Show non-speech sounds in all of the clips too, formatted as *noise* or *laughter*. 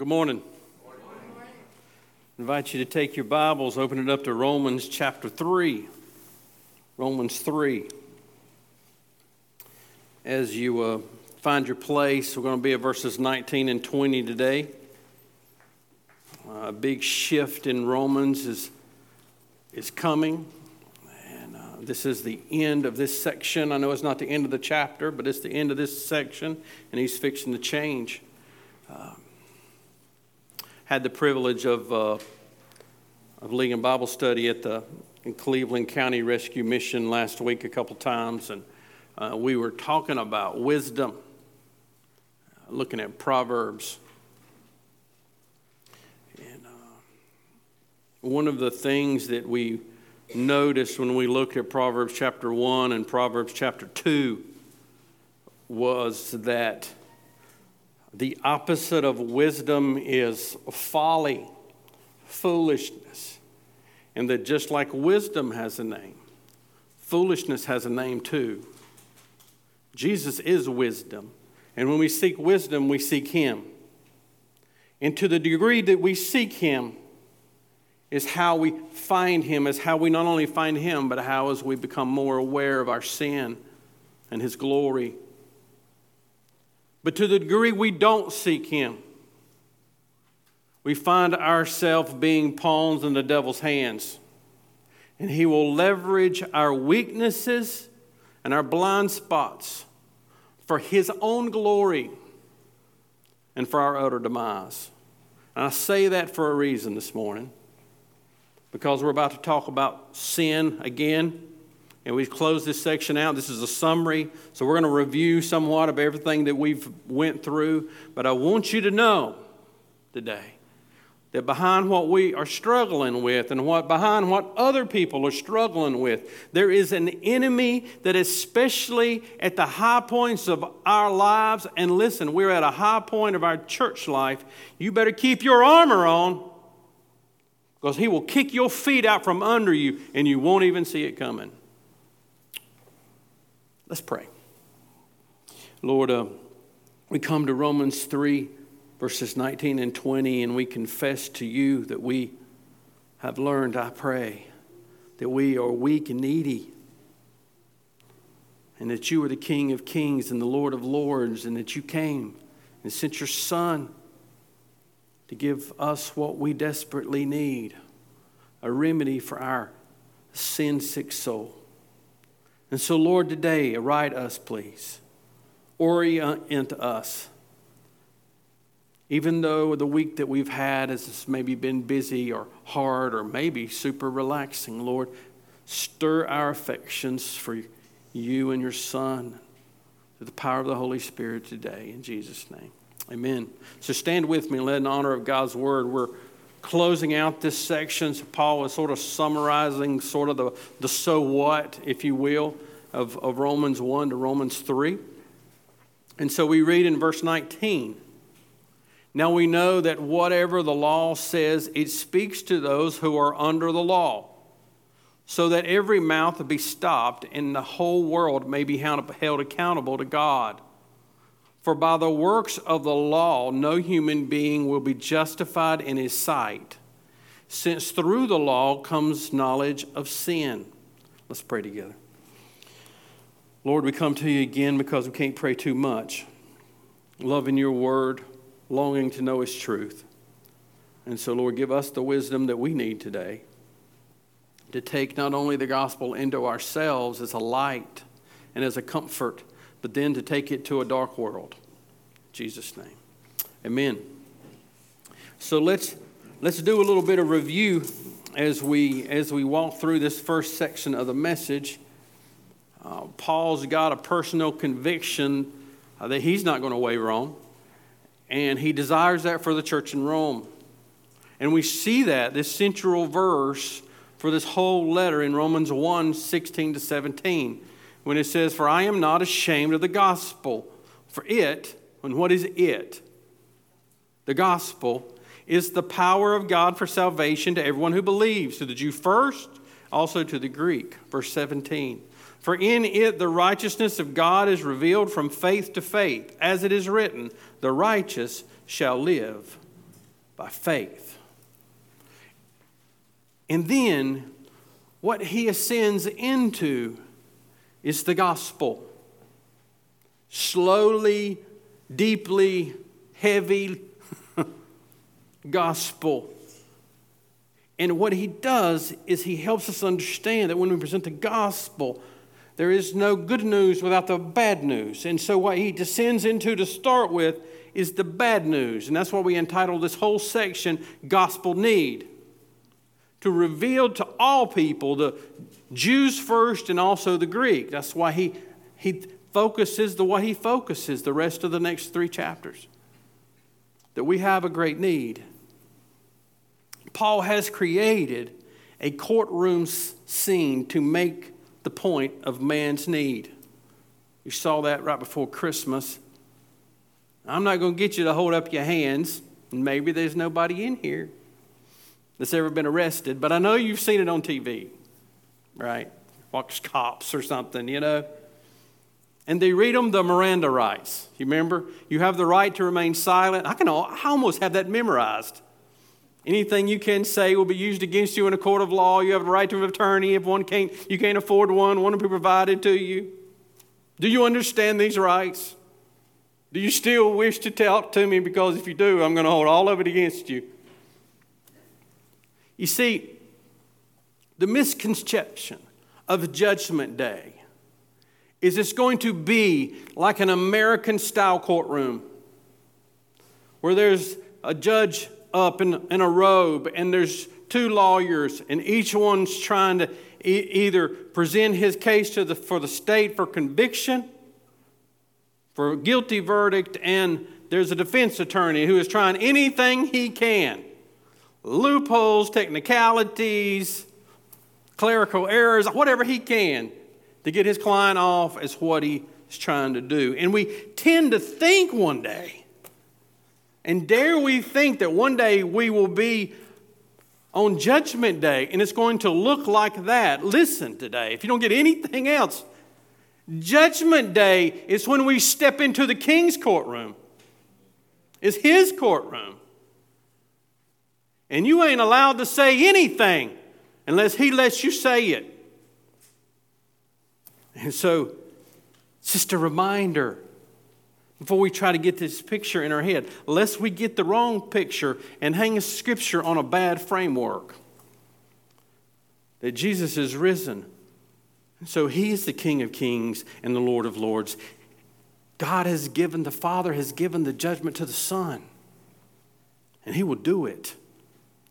Good morning. Invite you to take your Bibles, open it up to Romans chapter 3. Romans 3. As you uh, find your place, we're going to be at verses 19 and 20 today. Uh, a big shift in Romans is, is coming. And uh, this is the end of this section. I know it's not the end of the chapter, but it's the end of this section, and he's fixing to change. Uh, had the privilege of, uh, of leading Bible study at the Cleveland County Rescue Mission last week a couple times, and uh, we were talking about wisdom, looking at Proverbs. And uh, one of the things that we noticed when we looked at Proverbs chapter 1 and Proverbs chapter 2 was that the opposite of wisdom is folly, foolishness. And that just like wisdom has a name, foolishness has a name too. Jesus is wisdom. And when we seek wisdom, we seek Him. And to the degree that we seek Him, is how we find Him, is how we not only find Him, but how as we become more aware of our sin and His glory but to the degree we don't seek Him, we find ourselves being pawns in the devil's hands. And He will leverage our weaknesses and our blind spots for His own glory and for our utter demise. And I say that for a reason this morning because we're about to talk about sin again and we've closed this section out. This is a summary, so we're going to review somewhat of everything that we've went through. But I want you to know today that behind what we are struggling with and what behind what other people are struggling with, there is an enemy that especially at the high points of our lives, and listen, we're at a high point of our church life. You better keep your armor on because he will kick your feet out from under you and you won't even see it coming. Let's pray. Lord, uh, we come to Romans 3, verses 19 and 20, and we confess to you that we have learned, I pray, that we are weak and needy, and that you are the King of kings and the Lord of lords, and that you came and sent your Son to give us what we desperately need a remedy for our sin sick soul. And so, Lord, today, right us, please. Orient us. Even though the week that we've had has maybe been busy or hard or maybe super relaxing, Lord, stir our affections for you and your Son through the power of the Holy Spirit today. In Jesus' name. Amen. So stand with me let in honor of God's word. We're closing out this section. So Paul is sort of summarizing sort of the, the so what, if you will, of, of Romans 1 to Romans 3. And so we read in verse 19 Now we know that whatever the law says, it speaks to those who are under the law, so that every mouth be stopped and the whole world may be held accountable to God. For by the works of the law, no human being will be justified in his sight, since through the law comes knowledge of sin. Let's pray together. Lord, we come to you again because we can't pray too much, loving your word, longing to know its truth. And so, Lord, give us the wisdom that we need today to take not only the gospel into ourselves as a light and as a comfort, but then to take it to a dark world. In Jesus' name. Amen. So let's let's do a little bit of review as we as we walk through this first section of the message. Uh, Paul's got a personal conviction uh, that he's not going to waver on, and he desires that for the church in Rome. And we see that, this central verse for this whole letter in Romans 1 16 to 17, when it says, For I am not ashamed of the gospel. For it, and what is it? The gospel is the power of God for salvation to everyone who believes, to the Jew first, also to the Greek. Verse 17. For in it the righteousness of God is revealed from faith to faith, as it is written, the righteous shall live by faith. And then what he ascends into is the gospel. Slowly, deeply, heavy *laughs* gospel. And what he does is he helps us understand that when we present the gospel, there is no good news without the bad news. And so, what he descends into to start with is the bad news. And that's why we entitled this whole section Gospel Need. To reveal to all people, the Jews first and also the Greek. That's why he, he focuses the way he focuses the rest of the next three chapters. That we have a great need. Paul has created a courtroom scene to make the point of man's need. You saw that right before Christmas. I'm not going to get you to hold up your hands, and maybe there's nobody in here that's ever been arrested, but I know you've seen it on TV, right? Watch cops or something, you know. And they read them the Miranda rights. You remember? You have the right to remain silent. I can I almost have that memorized. Anything you can say will be used against you in a court of law. You have the right to an attorney. If one can't, you can't afford one, one will be provided to you. Do you understand these rights? Do you still wish to talk to me? Because if you do, I'm going to hold all of it against you. You see, the misconception of Judgment Day is it's going to be like an American style courtroom where there's a judge up in, in a robe and there's two lawyers and each one's trying to e- either present his case to the, for the state for conviction for a guilty verdict and there's a defense attorney who is trying anything he can. Loopholes technicalities clerical errors whatever he can to get his client off is what he is trying to do and we tend to think one day and dare we think that one day we will be on Judgment Day and it's going to look like that? Listen today, if you don't get anything else, Judgment Day is when we step into the king's courtroom, it's his courtroom. And you ain't allowed to say anything unless he lets you say it. And so, it's just a reminder before we try to get this picture in our head, lest we get the wrong picture and hang a scripture on a bad framework. That Jesus is risen. So he is the King of kings and the Lord of lords. God has given, the Father has given the judgment to the Son, and he will do it.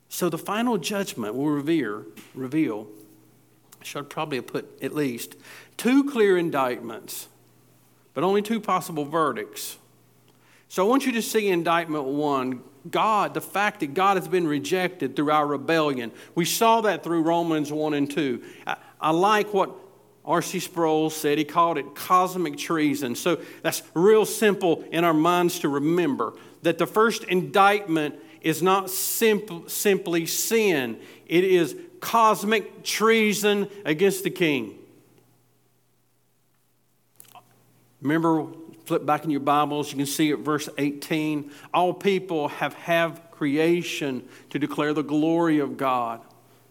So the final judgment will reveal, I should probably have put at least two clear indictments but only two possible verdicts. So I want you to see indictment one God, the fact that God has been rejected through our rebellion. We saw that through Romans 1 and 2. I, I like what R.C. Sproul said. He called it cosmic treason. So that's real simple in our minds to remember that the first indictment is not simple, simply sin, it is cosmic treason against the king. Remember, flip back in your Bibles, you can see at verse 18. All people have have creation to declare the glory of God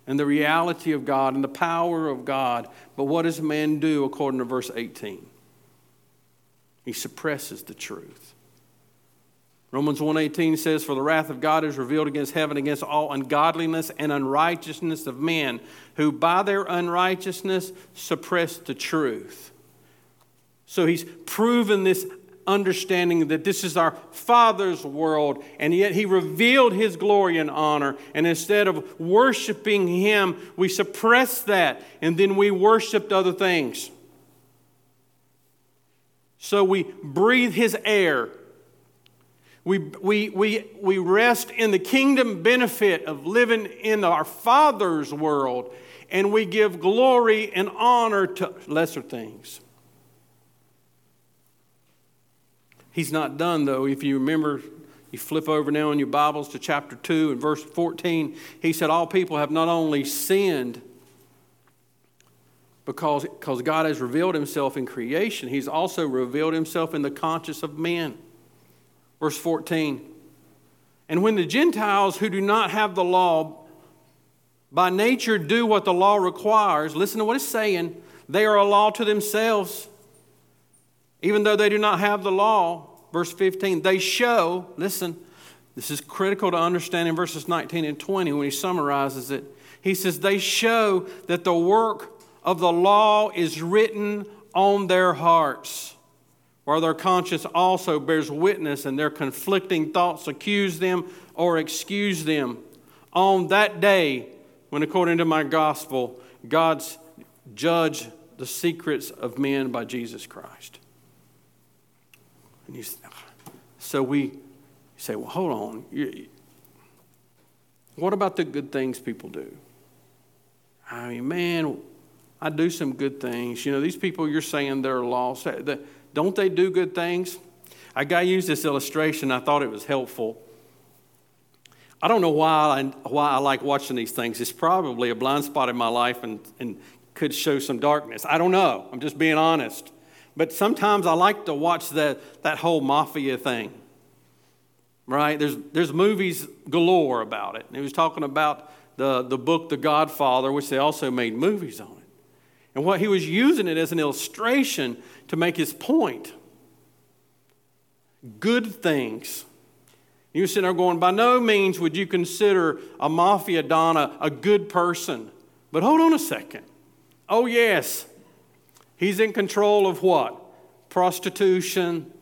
and the reality of God and the power of God. But what does man do according to verse 18? He suppresses the truth. Romans 1:18 says for the wrath of God is revealed against heaven against all ungodliness and unrighteousness of men who by their unrighteousness suppress the truth. So he's proven this understanding that this is our Father's world, and yet He revealed His glory and honor. And instead of worshiping Him, we suppressed that, and then we worshiped other things. So we breathe His air. We, we, we, we rest in the kingdom benefit of living in our Father's world, and we give glory and honor to lesser things. He's not done, though. If you remember, you flip over now in your Bibles to chapter 2 and verse 14. He said, All people have not only sinned because, because God has revealed himself in creation, he's also revealed himself in the conscience of men. Verse 14. And when the Gentiles who do not have the law by nature do what the law requires, listen to what it's saying. They are a law to themselves, even though they do not have the law. Verse 15, they show, listen, this is critical to understand in verses 19 and 20 when he summarizes it. He says, They show that the work of the law is written on their hearts, while their conscience also bears witness, and their conflicting thoughts accuse them or excuse them. On that day, when according to my gospel, God's judge the secrets of men by Jesus Christ. And you, so we say, well, hold on. What about the good things people do? I mean, man, I do some good things. You know, these people you're saying they're lost, don't they do good things? I got to use this illustration. I thought it was helpful. I don't know why I, why I like watching these things. It's probably a blind spot in my life and, and could show some darkness. I don't know. I'm just being honest. But sometimes I like to watch that, that whole mafia thing. Right? There's, there's movies galore about it. And he was talking about the, the book The Godfather, which they also made movies on. And what he was using it as an illustration to make his point. Good things you're sitting there going, by no means would you consider a mafia don a, a good person. But hold on a second. Oh, yes, he's in control of what? Prostitution,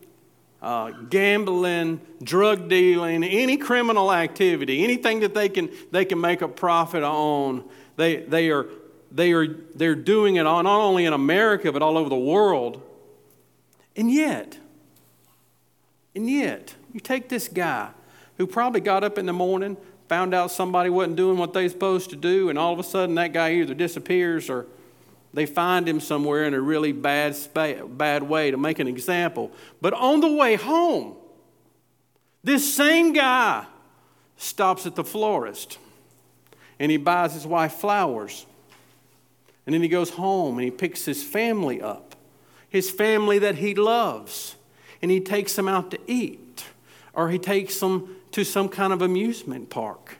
uh, gambling, drug dealing, any criminal activity, anything that they can, they can make a profit on. They, they are, they are, they're doing it not only in America, but all over the world. And yet, and yet, you take this guy who probably got up in the morning, found out somebody wasn't doing what they're supposed to do, and all of a sudden that guy either disappears or they find him somewhere in a really bad, bad way to make an example. But on the way home, this same guy stops at the florist and he buys his wife flowers. And then he goes home and he picks his family up, his family that he loves, and he takes them out to eat or he takes them to some kind of amusement park.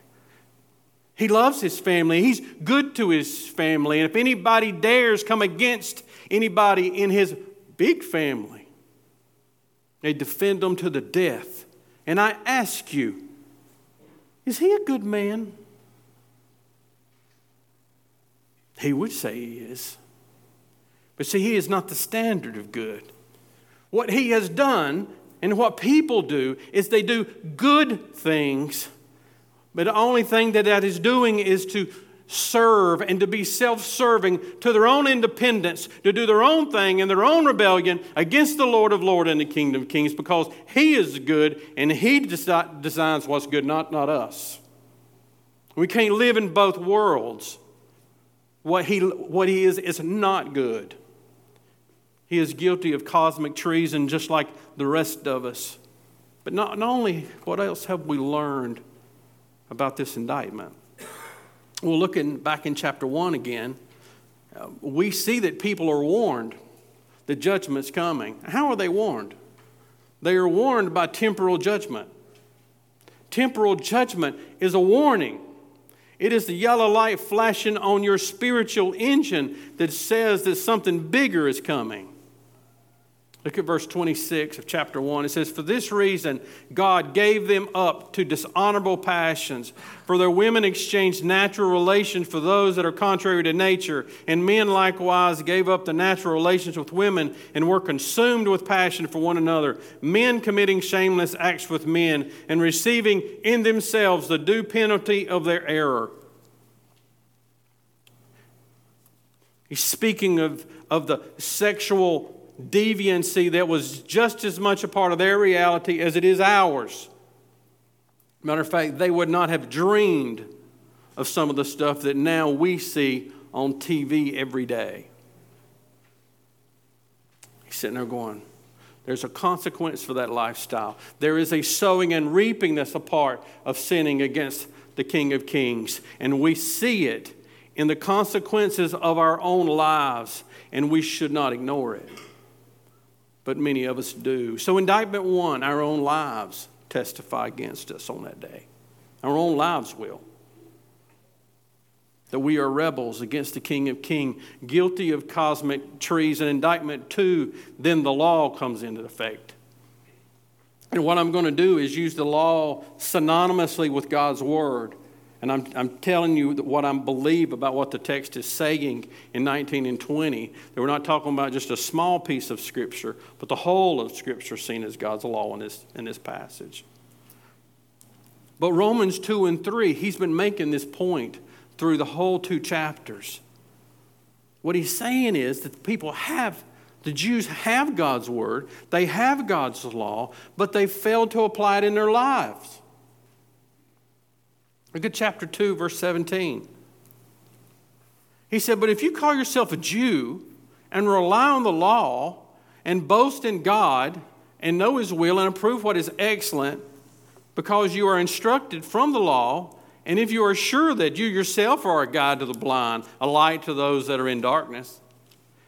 He loves his family. He's good to his family. And if anybody dares come against anybody in his big family, they defend them to the death. And I ask you, is he a good man? He would say he is. But see, he is not the standard of good. What he has done and what people do is they do good things, but the only thing that that is doing is to serve and to be self serving to their own independence, to do their own thing in their own rebellion against the Lord of Lords and the Kingdom of Kings because He is good and He designs what's good, not, not us. We can't live in both worlds. What he, what he is is not good. He is guilty of cosmic treason just like the rest of us. But not, not only, what else have we learned about this indictment? Well, looking back in chapter 1 again, uh, we see that people are warned the judgment's coming. How are they warned? They are warned by temporal judgment. Temporal judgment is a warning. It is the yellow light flashing on your spiritual engine that says that something bigger is coming. Look at verse 26 of chapter 1. It says, For this reason, God gave them up to dishonorable passions. For their women exchanged natural relations for those that are contrary to nature. And men likewise gave up the natural relations with women and were consumed with passion for one another. Men committing shameless acts with men and receiving in themselves the due penalty of their error. He's speaking of, of the sexual deviancy that was just as much a part of their reality as it is ours. Matter of fact, they would not have dreamed of some of the stuff that now we see on TV every day. He's sitting there going, there's a consequence for that lifestyle. There is a sowing and reaping that's a part of sinning against the King of Kings. And we see it in the consequences of our own lives, and we should not ignore it but many of us do. So, indictment one, our own lives. testify against us on that day. Our own lives will. That we are rebels against the King of Kings, guilty of cosmic treason, indictment two, then the law comes into effect. And what I'm going to do is use the law synonymously with God's word. And I'm, I'm telling you what I believe about what the text is saying in 19 and 20. That we're not talking about just a small piece of Scripture, but the whole of Scripture seen as God's law in this, in this passage. But Romans 2 and 3, he's been making this point through the whole two chapters. What he's saying is that people have the Jews have God's word, they have God's law, but they failed to apply it in their lives. Look at chapter 2, verse 17. He said, But if you call yourself a Jew and rely on the law and boast in God and know His will and approve what is excellent, because you are instructed from the law, and if you are sure that you yourself are a guide to the blind, a light to those that are in darkness,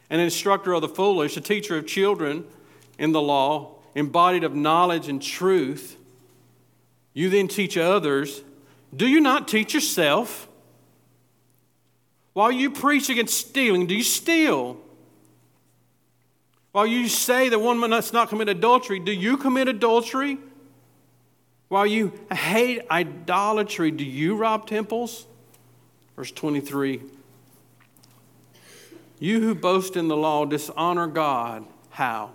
an instructor of the foolish, a teacher of children in the law, embodied of knowledge and truth. You then teach others. Do you not teach yourself? While you preach against stealing, do you steal? While you say that one must not commit adultery, do you commit adultery? While you hate idolatry, do you rob temples? Verse 23 you who boast in the law dishonor God. How?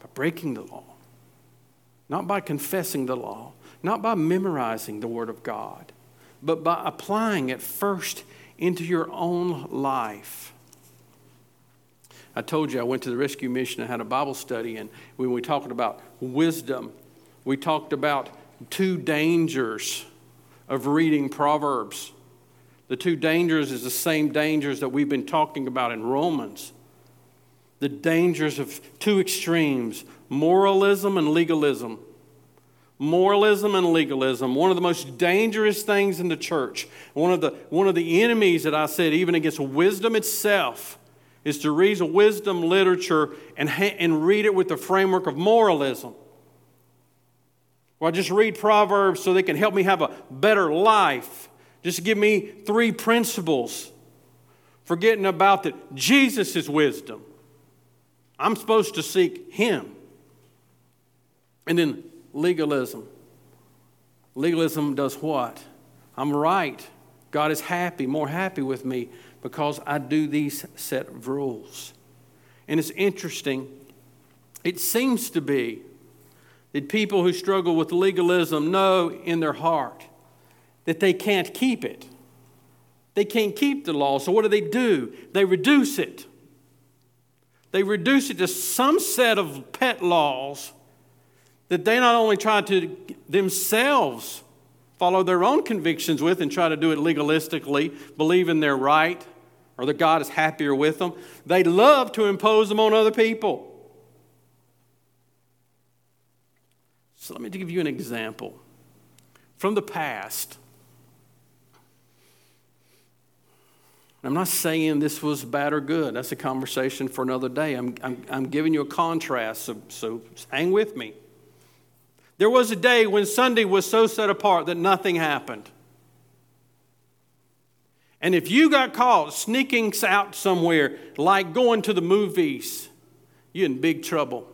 By breaking the law. Not by confessing the law, not by memorizing the Word of God, but by applying it first into your own life. I told you I went to the rescue mission and had a Bible study, and when we talked about wisdom, we talked about two dangers of reading Proverbs. The two dangers is the same dangers that we've been talking about in Romans. The dangers of two extremes moralism and legalism. Moralism and legalism, one of the most dangerous things in the church. One of the, one of the enemies that I said, even against wisdom itself, is to read wisdom literature and, and read it with the framework of moralism. Well, I just read Proverbs so they can help me have a better life. Just give me three principles, forgetting about that Jesus is wisdom. I'm supposed to seek Him. And then legalism. Legalism does what? I'm right. God is happy, more happy with me because I do these set of rules. And it's interesting, it seems to be that people who struggle with legalism know in their heart that they can't keep it. They can't keep the law. So what do they do? They reduce it. They reduce it to some set of pet laws that they not only try to themselves follow their own convictions with and try to do it legalistically, believing they're right or that God is happier with them, they love to impose them on other people. So let me give you an example from the past. I'm not saying this was bad or good. That's a conversation for another day. I'm, I'm, I'm giving you a contrast, so, so hang with me. There was a day when Sunday was so set apart that nothing happened. And if you got caught sneaking out somewhere, like going to the movies, you're in big trouble.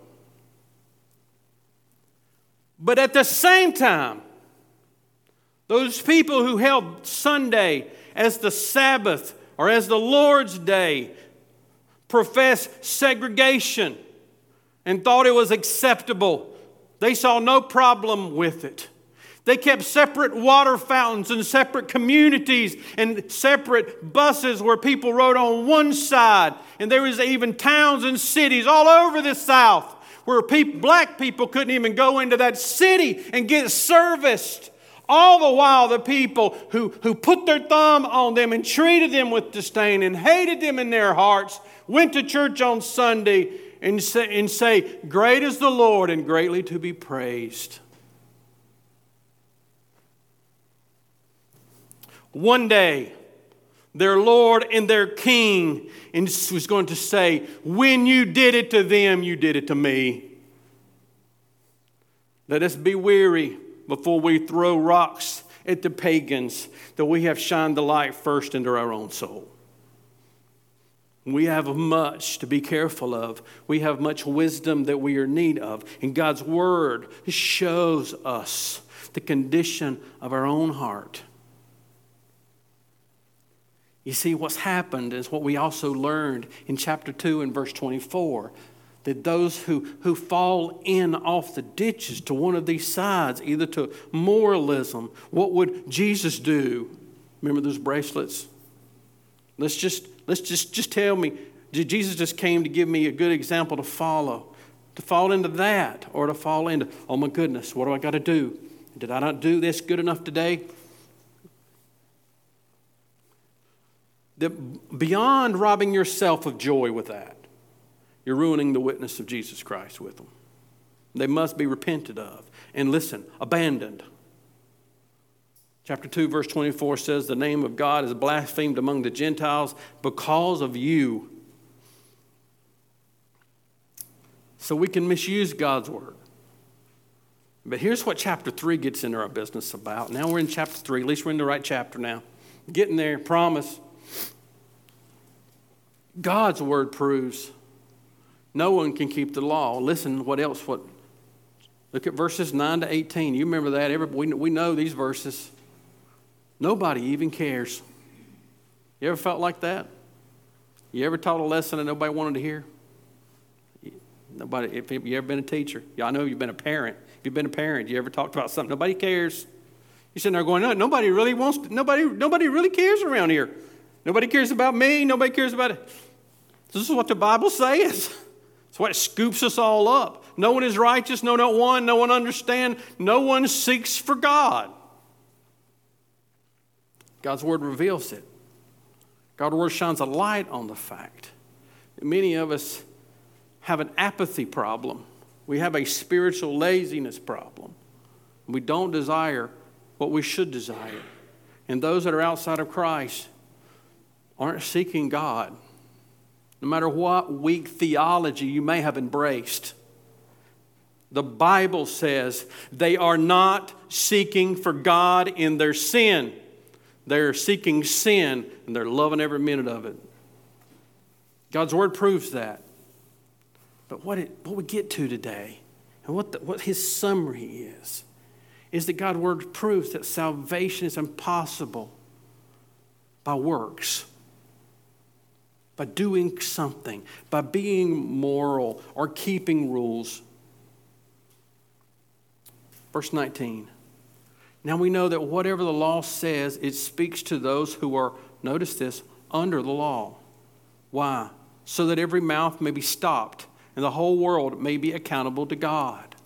But at the same time, those people who held Sunday as the Sabbath or as the Lord's Day professed segregation and thought it was acceptable. They saw no problem with it. They kept separate water fountains and separate communities and separate buses where people rode on one side. And there was even towns and cities all over the South where people, black people couldn't even go into that city and get serviced all the while, the people who, who put their thumb on them and treated them with disdain and hated them in their hearts went to church on Sunday and say, and say Great is the Lord and greatly to be praised. One day, their Lord and their King was going to say, When you did it to them, you did it to me. Let us be weary before we throw rocks at the pagans, that we have shined the light first into our own soul. We have much to be careful of. We have much wisdom that we are in need of. And God's Word shows us the condition of our own heart. You see, what's happened is what we also learned in chapter 2 and verse 24 that those who, who fall in off the ditches to one of these sides, either to moralism, what would Jesus do? Remember those bracelets? Let's just, let's just, just tell me, Jesus just came to give me a good example to follow. To fall into that or to fall into, oh my goodness, what do I got to do? Did I not do this good enough today? That beyond robbing yourself of joy with that, you're ruining the witness of Jesus Christ with them. They must be repented of. And listen, abandoned. Chapter 2, verse 24 says, The name of God is blasphemed among the Gentiles because of you. So we can misuse God's word. But here's what chapter 3 gets into our business about. Now we're in chapter 3. At least we're in the right chapter now. Getting there, promise. God's word proves no one can keep the law. Listen, what else? What? Look at verses 9 to 18. You remember that? Every, we, we know these verses. Nobody even cares. You ever felt like that? You ever taught a lesson that nobody wanted to hear? Nobody, if you ever been a teacher, yeah, I know you've been a parent. If you've been a parent, you ever talked about something, nobody cares. You're sitting there going, no, nobody really wants, to, nobody, nobody really cares around here. Nobody cares about me. Nobody cares about it. This is what the Bible says. It's what scoops us all up. No one is righteous, no, not one. No one understands. No one seeks for God. God's word reveals it. God's word shines a light on the fact that many of us have an apathy problem. We have a spiritual laziness problem. We don't desire what we should desire. And those that are outside of Christ aren't seeking God no matter what weak theology you may have embraced. The Bible says they are not seeking for God in their sin. They're seeking sin and they're loving every minute of it. God's Word proves that. But what, it, what we get to today and what, the, what his summary is, is that God's Word proves that salvation is impossible by works by doing something, by being moral or keeping rules. Verse 19. Now we know that whatever the law says, it speaks to those who are, notice this, under the law. Why? So that every mouth may be stopped and the whole world may be accountable to God.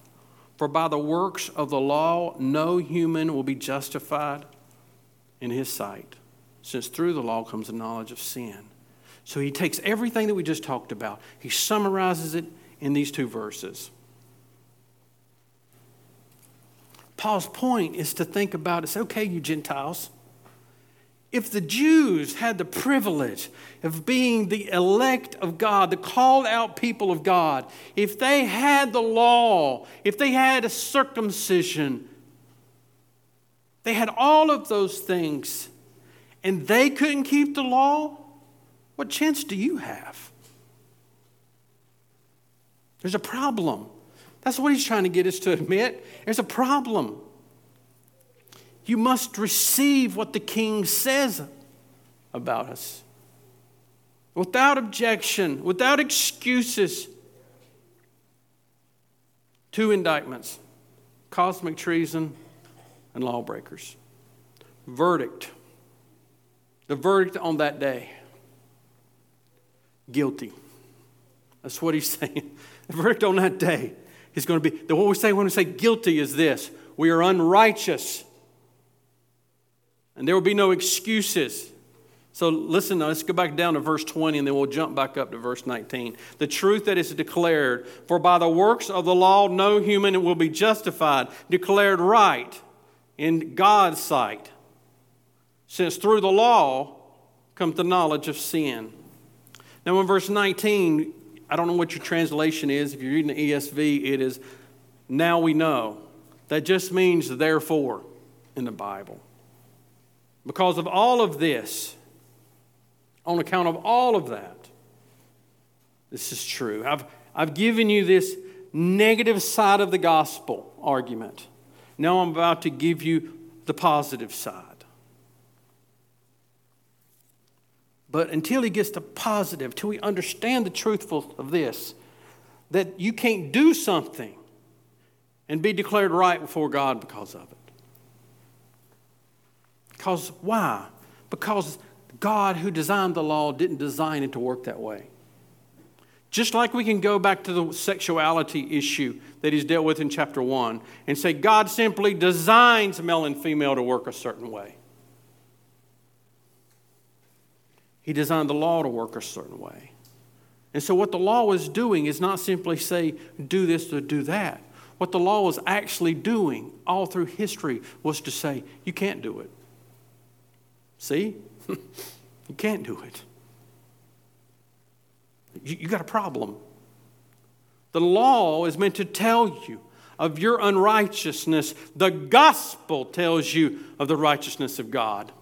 For by the works of the law, no human will be justified in his sight, since through the law comes the knowledge of sin. So he takes everything that we just talked about, he summarizes it in these two verses. Paul's point is to think about it, it's okay, you Gentiles. If the Jews had the privilege of being the elect of God, the called out people of God, if they had the law, if they had a circumcision, they had all of those things, and they couldn't keep the law, what chance do you have? There's a problem. That's what he's trying to get us to admit. There's a problem. You must receive what the king says about us without objection, without excuses. Two indictments cosmic treason and lawbreakers. Verdict. The verdict on that day guilty. That's what he's *laughs* saying. The verdict on that day is going to be what we say when we say guilty is this we are unrighteous. And there will be no excuses. So listen, now, let's go back down to verse 20 and then we'll jump back up to verse 19. The truth that is declared, for by the works of the law no human will be justified, declared right in God's sight, since through the law comes the knowledge of sin. Now, in verse 19, I don't know what your translation is. If you're reading the ESV, it is, now we know. that just means therefore in the Bible. Because of all of this, on account of all of that, this is true. I've, I've given you this negative side of the gospel argument. Now I'm about to give you the positive side. But until he gets to positive, till we understand the truthful of this, that you can't do something and be declared right before God because of it. Because why? Because God, who designed the law, didn't design it to work that way. Just like we can go back to the sexuality issue that he's dealt with in chapter 1 and say God simply designs male and female to work a certain way. He designed the law to work a certain way. And so, what the law was doing is not simply say, do this or do that. What the law was actually doing all through history was to say, you can't do it. See? *laughs* you can't do it. You, you got a problem. The law is meant to tell you of your unrighteousness. The gospel tells you of the righteousness of God.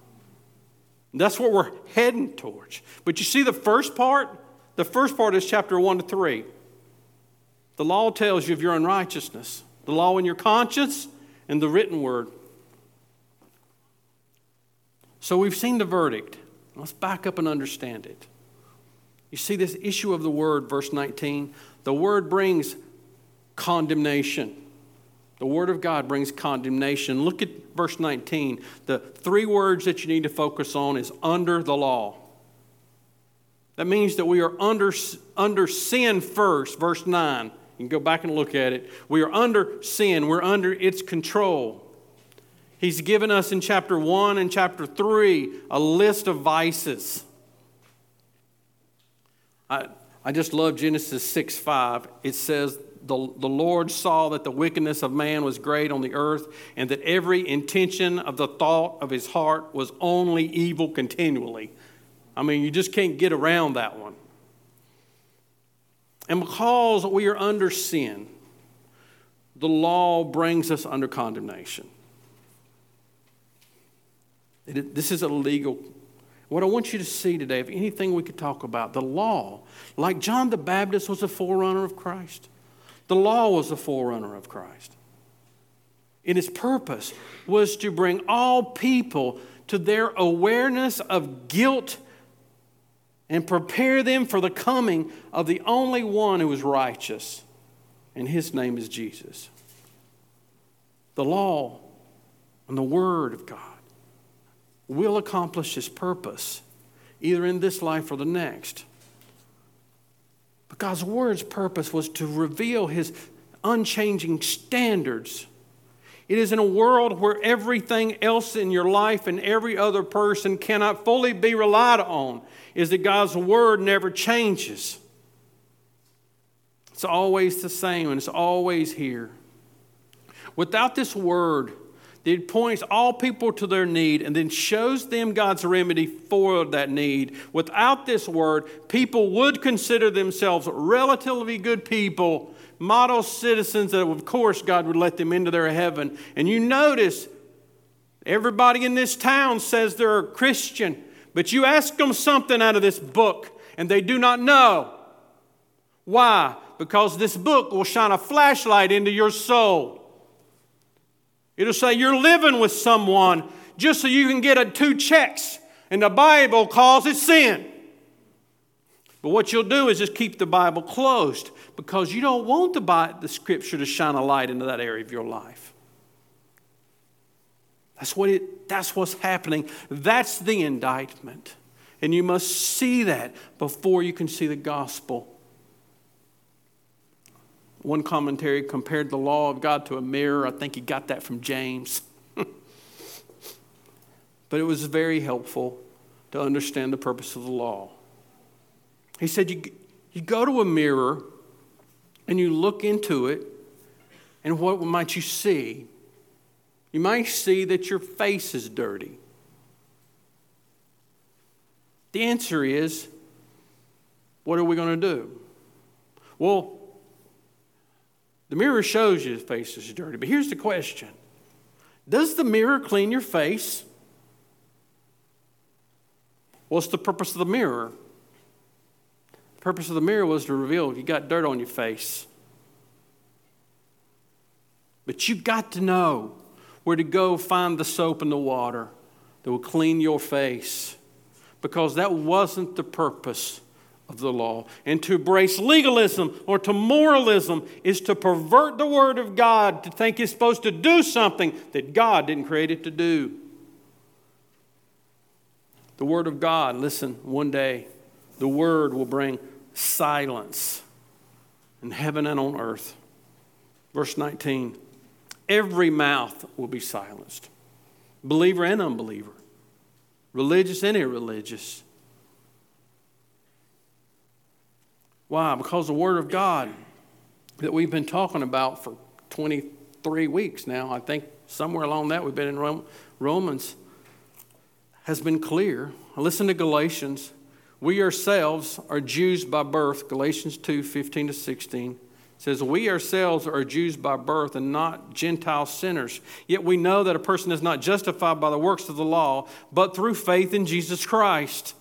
That's what we're heading towards. But you see the first part? The first part is chapter 1 to 3. The law tells you of your unrighteousness, the law in your conscience, and the written word. So we've seen the verdict. Let's back up and understand it. You see this issue of the word, verse 19? The word brings condemnation. The word of God brings condemnation. Look at verse 19. The three words that you need to focus on is under the law. That means that we are under, under sin first, verse 9. You can go back and look at it. We are under sin, we're under its control. He's given us in chapter 1 and chapter 3 a list of vices. I, I just love Genesis 6 5. It says, the, the Lord saw that the wickedness of man was great on the earth, and that every intention of the thought of his heart was only evil continually. I mean, you just can't get around that one. And because we are under sin, the law brings us under condemnation. It, this is a legal. What I want you to see today, if anything we could talk about, the law, like John the Baptist was a forerunner of Christ, the law was a forerunner of Christ. And its purpose was to bring all people to their awareness of guilt and prepare them for the coming of the only one who is righteous, and his name is Jesus. The law and the Word of God will accomplish his purpose, either in this life or the next. But God's word's purpose was to reveal his unchanging standards. It is in a world where everything else in your life and every other person cannot fully be relied on, is that God's word never changes. It's always the same and it's always here. Without this word, that points all people to their need and then shows them God's remedy for that need. Without this word, people would consider themselves relatively good people, model citizens that, of course, God would let them into their heaven. And you notice everybody in this town says they're a Christian, but you ask them something out of this book and they do not know. Why? Because this book will shine a flashlight into your soul. It'll say you're living with someone just so you can get a, two checks, and the Bible calls it sin. But what you'll do is just keep the Bible closed because you don't want the, Bible, the Scripture to shine a light into that area of your life. That's, what it, that's what's happening. That's the indictment. And you must see that before you can see the gospel. One commentary compared the law of God to a mirror. I think he got that from James. *laughs* but it was very helpful to understand the purpose of the law. He said, You, you go to a mirror and you look into it, and what might you see? You might see that your face is dirty. The answer is, what are we going to do? Well, The mirror shows you the face is dirty. But here's the question Does the mirror clean your face? What's the purpose of the mirror? The purpose of the mirror was to reveal you got dirt on your face. But you've got to know where to go find the soap and the water that will clean your face because that wasn't the purpose of the law. And to embrace legalism or to moralism is to pervert the Word of God, to think it's supposed to do something that God didn't create it to do. The Word of God, listen, one day the Word will bring silence in heaven and on earth. Verse 19 every mouth will be silenced, believer and unbeliever, religious and irreligious. Why? Because the Word of God that we've been talking about for 23 weeks now, I think somewhere along that we've been in Romans, has been clear. Listen to Galatians. We ourselves are Jews by birth, Galatians 2 15 to 16 says, We ourselves are Jews by birth and not Gentile sinners. Yet we know that a person is not justified by the works of the law, but through faith in Jesus Christ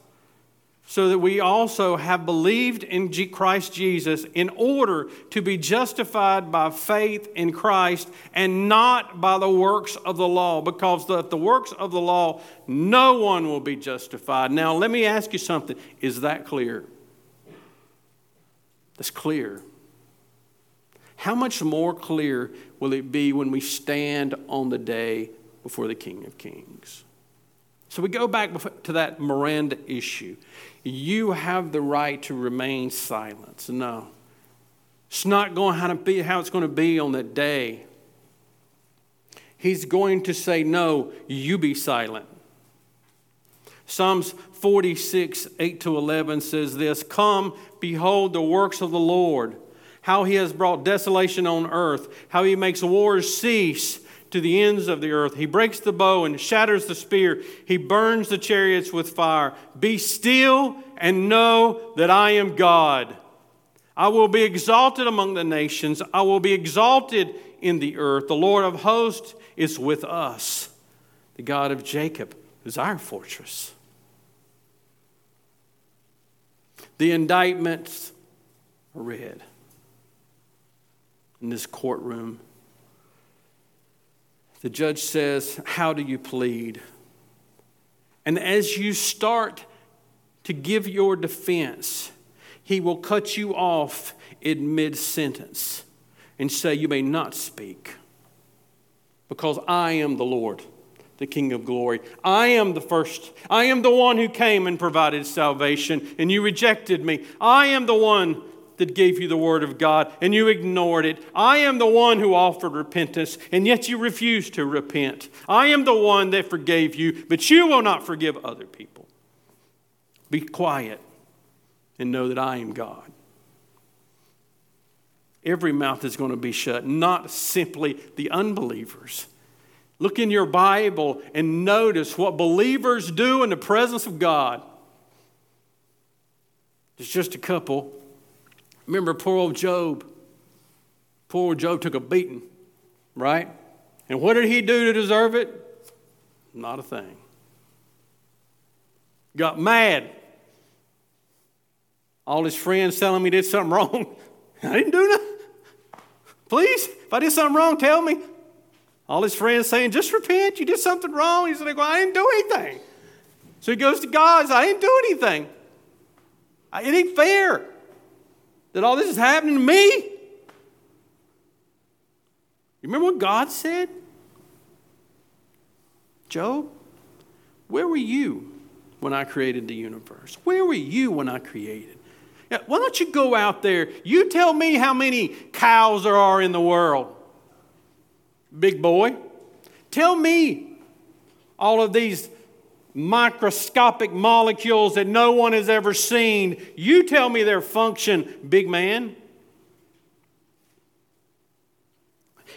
so that we also have believed in Christ Jesus in order to be justified by faith in Christ and not by the works of the law, because the, the works of the law, no one will be justified. Now, let me ask you something. Is that clear? That's clear. How much more clear will it be when we stand on the day before the King of Kings? So we go back to that Miranda issue. You have the right to remain silent. No. It's not going to be how it's going to be on that day. He's going to say, No, you be silent. Psalms 46, 8 to 11 says this Come, behold the works of the Lord, how he has brought desolation on earth, how he makes wars cease to the ends of the earth. He breaks the bow and shatters the spear. He burns the chariots with fire. Be still and know that I am God. I will be exalted among the nations. I will be exalted in the earth. The Lord of hosts is with us. The God of Jacob is our fortress. The indictments are read in this courtroom the judge says, How do you plead? And as you start to give your defense, he will cut you off in mid sentence and say, You may not speak because I am the Lord, the King of glory. I am the first. I am the one who came and provided salvation, and you rejected me. I am the one that gave you the word of God and you ignored it. I am the one who offered repentance and yet you refused to repent. I am the one that forgave you, but you will not forgive other people. Be quiet and know that I am God. Every mouth is going to be shut, not simply the unbelievers. Look in your Bible and notice what believers do in the presence of God. There's just a couple Remember poor old Job. Poor old Job took a beating, right? And what did he do to deserve it? Not a thing. Got mad. All his friends telling me he did something *laughs* wrong. I didn't do nothing. Please, if I did something wrong, tell me. All his friends saying, just repent, you did something wrong. He's like, well, I didn't do anything. So he goes to God, says, I didn't do anything. It ain't fair that all this is happening to me? You remember what God said? Job, where were you when I created the universe? Where were you when I created? Yeah, why don't you go out there? You tell me how many cows there are in the world. Big boy. Tell me all of these microscopic molecules that no one has ever seen. You tell me their function, big man.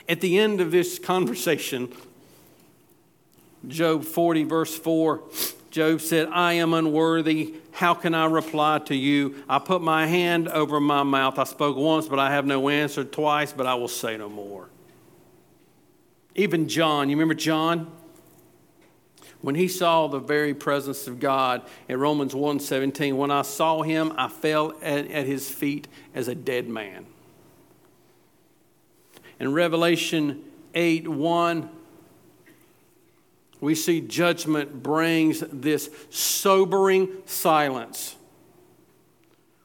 At the end of this conversation, Job 40, verse 4 Job said, I am unworthy. How can I reply to you? I put my hand over my mouth. I spoke once, but I have no answer. Twice, but I will say no more. Even John, you remember John? When he saw the very presence of God in Romans 1:17, when I saw him, I fell at, at his feet as a dead man. In Revelation 8 1, we see judgment brings this sobering silence.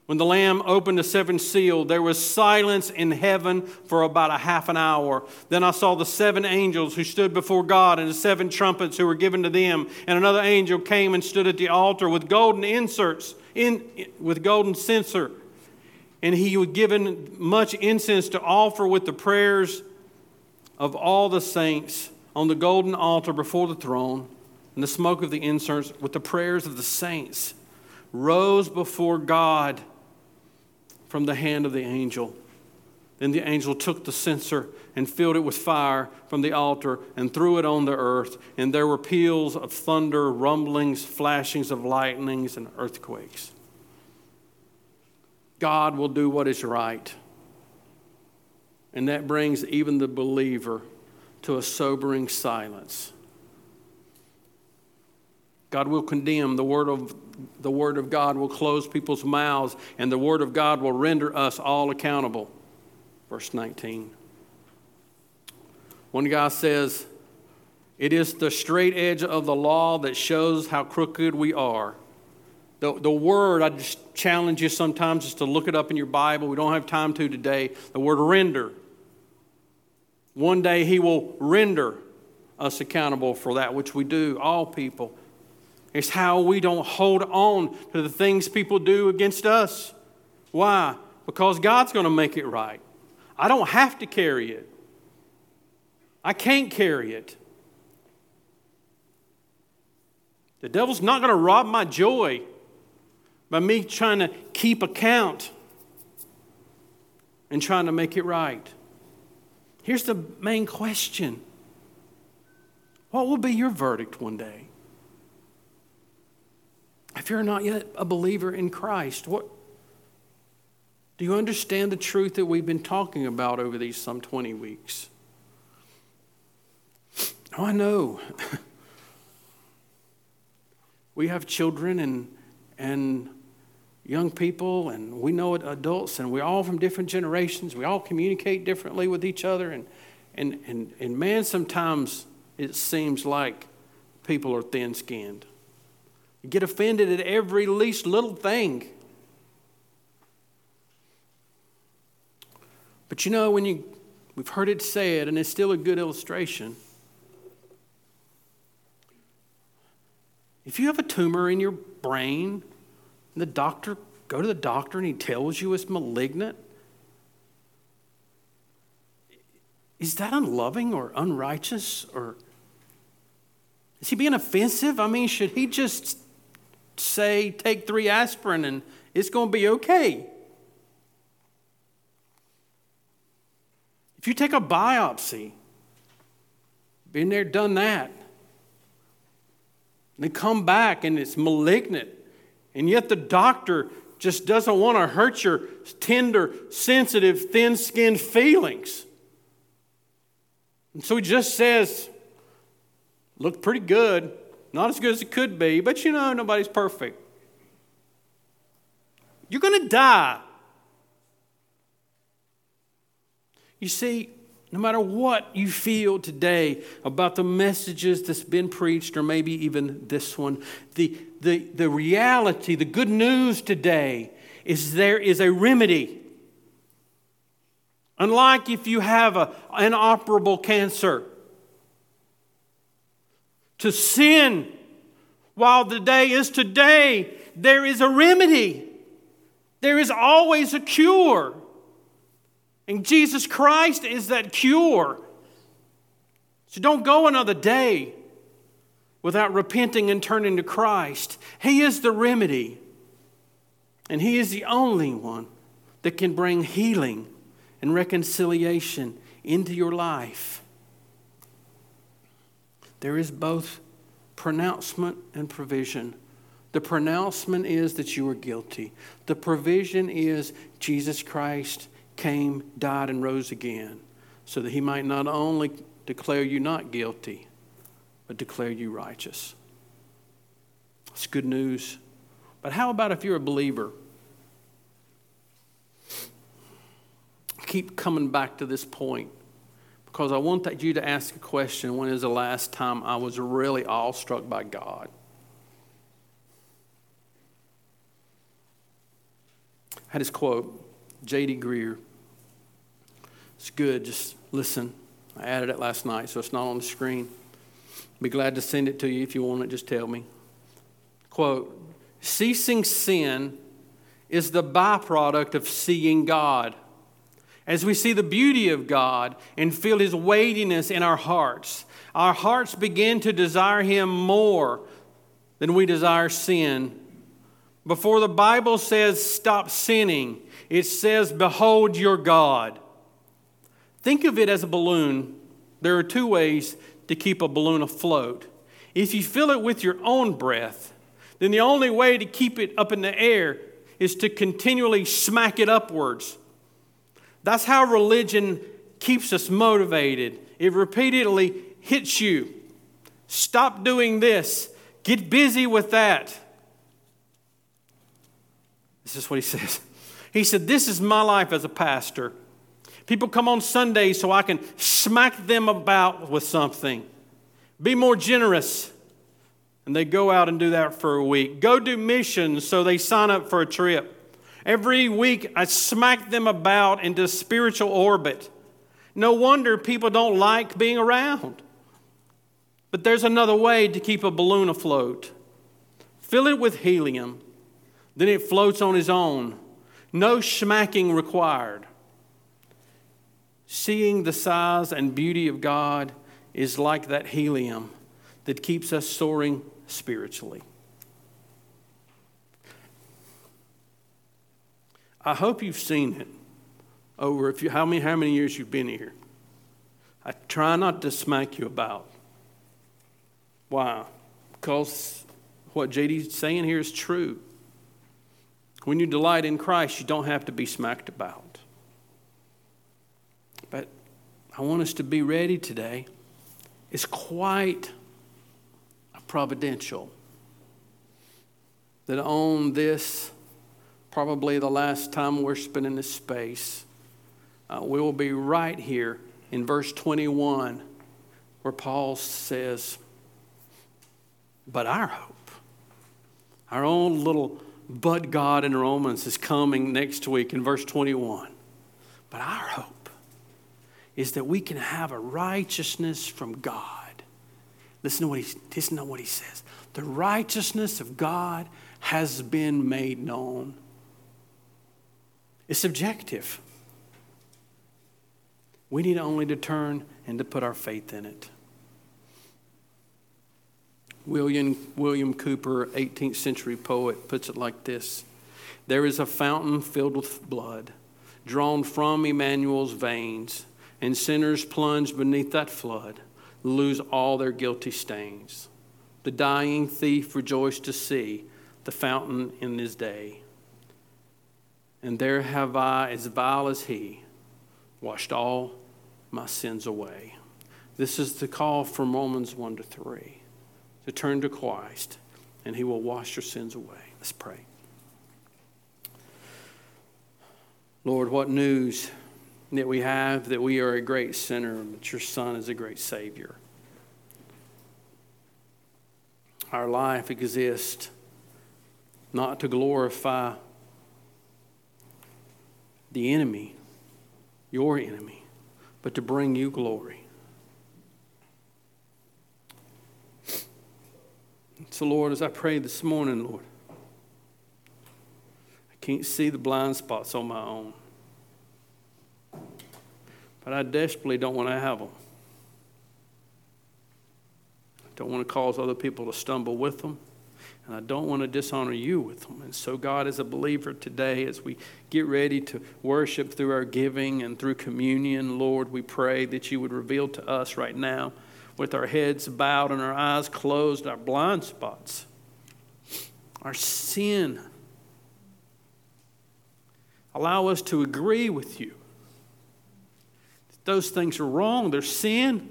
When the Lamb opened the seventh seal, there was silence in heaven for about a half an hour. Then I saw the seven angels who stood before God and the seven trumpets who were given to them. And another angel came and stood at the altar with golden inserts, in, with golden censer. And he was given much incense to offer with the prayers of all the saints on the golden altar before the throne. And the smoke of the incense with the prayers of the saints rose before God from the hand of the angel. Then the angel took the censer and filled it with fire from the altar and threw it on the earth. And there were peals of thunder, rumblings, flashings of lightnings, and earthquakes. God will do what is right. And that brings even the believer to a sobering silence. God will condemn. The word of, the word of God will close people's mouths, and the word of God will render us all accountable. Verse 19. One guy says, It is the straight edge of the law that shows how crooked we are. The, the word, I just challenge you sometimes just to look it up in your Bible. We don't have time to today. The word render. One day he will render us accountable for that which we do, all people. It's how we don't hold on to the things people do against us. Why? Because God's going to make it right. I don't have to carry it, I can't carry it. The devil's not going to rob my joy by me trying to keep account and trying to make it right. Here's the main question What will be your verdict one day? If you're not yet a believer in Christ, what do you understand the truth that we've been talking about over these some 20 weeks? Oh, I know. *laughs* we have children and, and young people, and we know adults, and we're all from different generations. We all communicate differently with each other. And, and, and, and man, sometimes it seems like people are thin skinned. You get offended at every least little thing. But you know, when you, we've heard it said, and it's still a good illustration. If you have a tumor in your brain, and the doctor, go to the doctor and he tells you it's malignant, is that unloving or unrighteous or is he being offensive? I mean, should he just say, take three aspirin and it's going to be okay. If you take a biopsy, been there, done that, and come back and it's malignant, and yet the doctor just doesn't want to hurt your tender, sensitive, thin skinned feelings. And so he just says, Look pretty good. Not as good as it could be, but you know, nobody's perfect. You're going to die. You see, no matter what you feel today about the messages that's been preached, or maybe even this one, the, the, the reality, the good news today is there is a remedy. Unlike if you have an inoperable cancer, to sin. While the day is today, there is a remedy. There is always a cure. And Jesus Christ is that cure. So don't go another day without repenting and turning to Christ. He is the remedy. And He is the only one that can bring healing and reconciliation into your life. There is both pronouncement and provision. The pronouncement is that you are guilty. The provision is Jesus Christ came, died, and rose again so that he might not only declare you not guilty, but declare you righteous. It's good news. But how about if you're a believer? keep coming back to this point because I want you to ask a question when is the last time I was really awestruck by God? I had this quote, J.D. Greear. It's good, just listen. I added it last night, so it's not on the screen. Be glad to send it to you if you want it, just tell me. Quote Ceasing sin is the byproduct of seeing God. As we see the beauty of God and feel His weightiness in our hearts, our hearts begin to desire Him more than we desire sin. Before the Bible says stop sinning, it says, Behold your God. Think of it as a balloon. There are two ways to keep a balloon afloat. If you fill it with your own breath, then the only way to keep it up in the air is to continually smack it upwards. That's how religion keeps us motivated. It repeatedly hits you. Stop doing this. Get busy with that. This is what he *laughs* says. He said, This is my life as a pastor. People come on Sundays so I can smack them about with something. Be more generous. And they go out and do that for a week. Go do missions so they sign up for a trip. Every week I smack them about into spiritual orbit. No wonder people don't like being around. But there's another way to keep a balloon afloat. Fill it with helium, then it floats on its own. No smacking required. Seeing the size and beauty of God is like that helium that keeps us soaring spiritually. I hope you've seen it over if you, how, many, how many years you've been here. I try not to smack you about. Why? Because what JD's saying here is true. When you delight in Christ, you don't have to be smacked about. But I want us to be ready today. It's quite providential that on this, probably the last time we're spending this space, uh, we will be right here in verse 21 where Paul says, But our hope, our own little but God in Romans is coming next week in verse 21. But our hope is that we can have a righteousness from God. Listen to what he, listen to what he says. The righteousness of God has been made known. It's subjective. We need only to turn and to put our faith in it. William, William Cowper, 18th century poet, puts it like this There is a fountain filled with blood, drawn from Emmanuel's veins and sinners plunged beneath that flood lose all their guilty stains. The dying thief rejoiced to see the fountain in his day. And there have I, as vile as he, washed all my sins away. This is the call from Romans 1 to 3 to turn to Christ, and he will wash your sins away. Let's pray. Lord, what news that we have that we are a great sinner, but your Son is a great Savior. Our life exists not to glorify the enemy, your enemy, but to bring you glory. So, Lord, as I pray this morning, Lord, I can't see the blind spots on my own but I desperately don't want to have them. I don't want to cause other people to stumble with them, and I don't want to dishonor you with them. And so, God, as a believer today, as we get ready to worship through our giving and through communion, Lord, we pray that you would reveal to us right now with our heads bowed and our eyes closed, our blind spots, our sin. Allow us to agree with you. Those things are wrong, they're sin.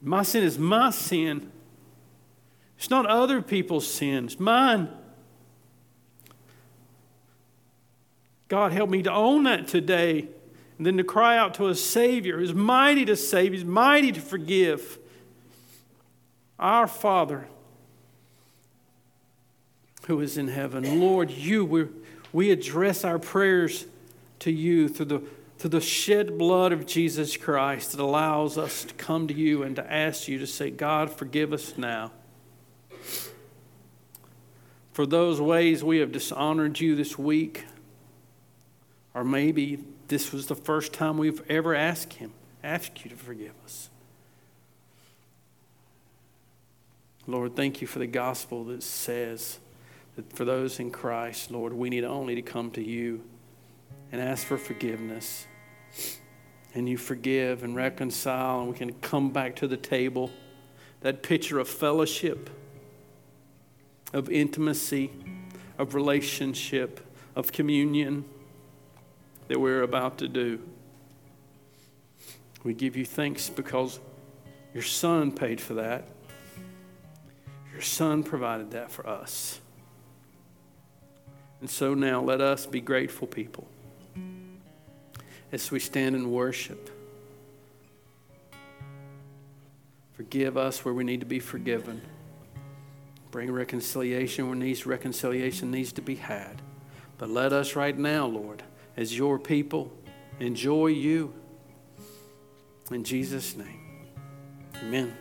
My sin is my sin. It's not other people's sins, mine. God, help me to own that today and then to cry out to a Savior who's mighty to save, He's mighty to forgive. Our Father who is in heaven, Lord, you, we, we address our prayers to you through the, through the shed blood of Jesus Christ that allows us to come to you and to ask you to say, God, forgive us now. For those ways we have dishonored you this week, or maybe this was the first time we've ever asked Him, asked you to forgive us. Lord, thank you for the gospel that says that for those in Christ, Lord, we need only to come to you and ask for forgiveness. And you forgive and reconcile, and we can come back to the table. That picture of fellowship, of intimacy, of relationship, of communion that we're about to do. We give you thanks because your Son paid for that. Your Son provided that for us. And so now let us be grateful people as we stand and worship. Forgive us where we need to be forgiven. Bring reconciliation where needs reconciliation needs to be had. But let us right now, Lord, as your people enjoy you. In Jesus' name, amen.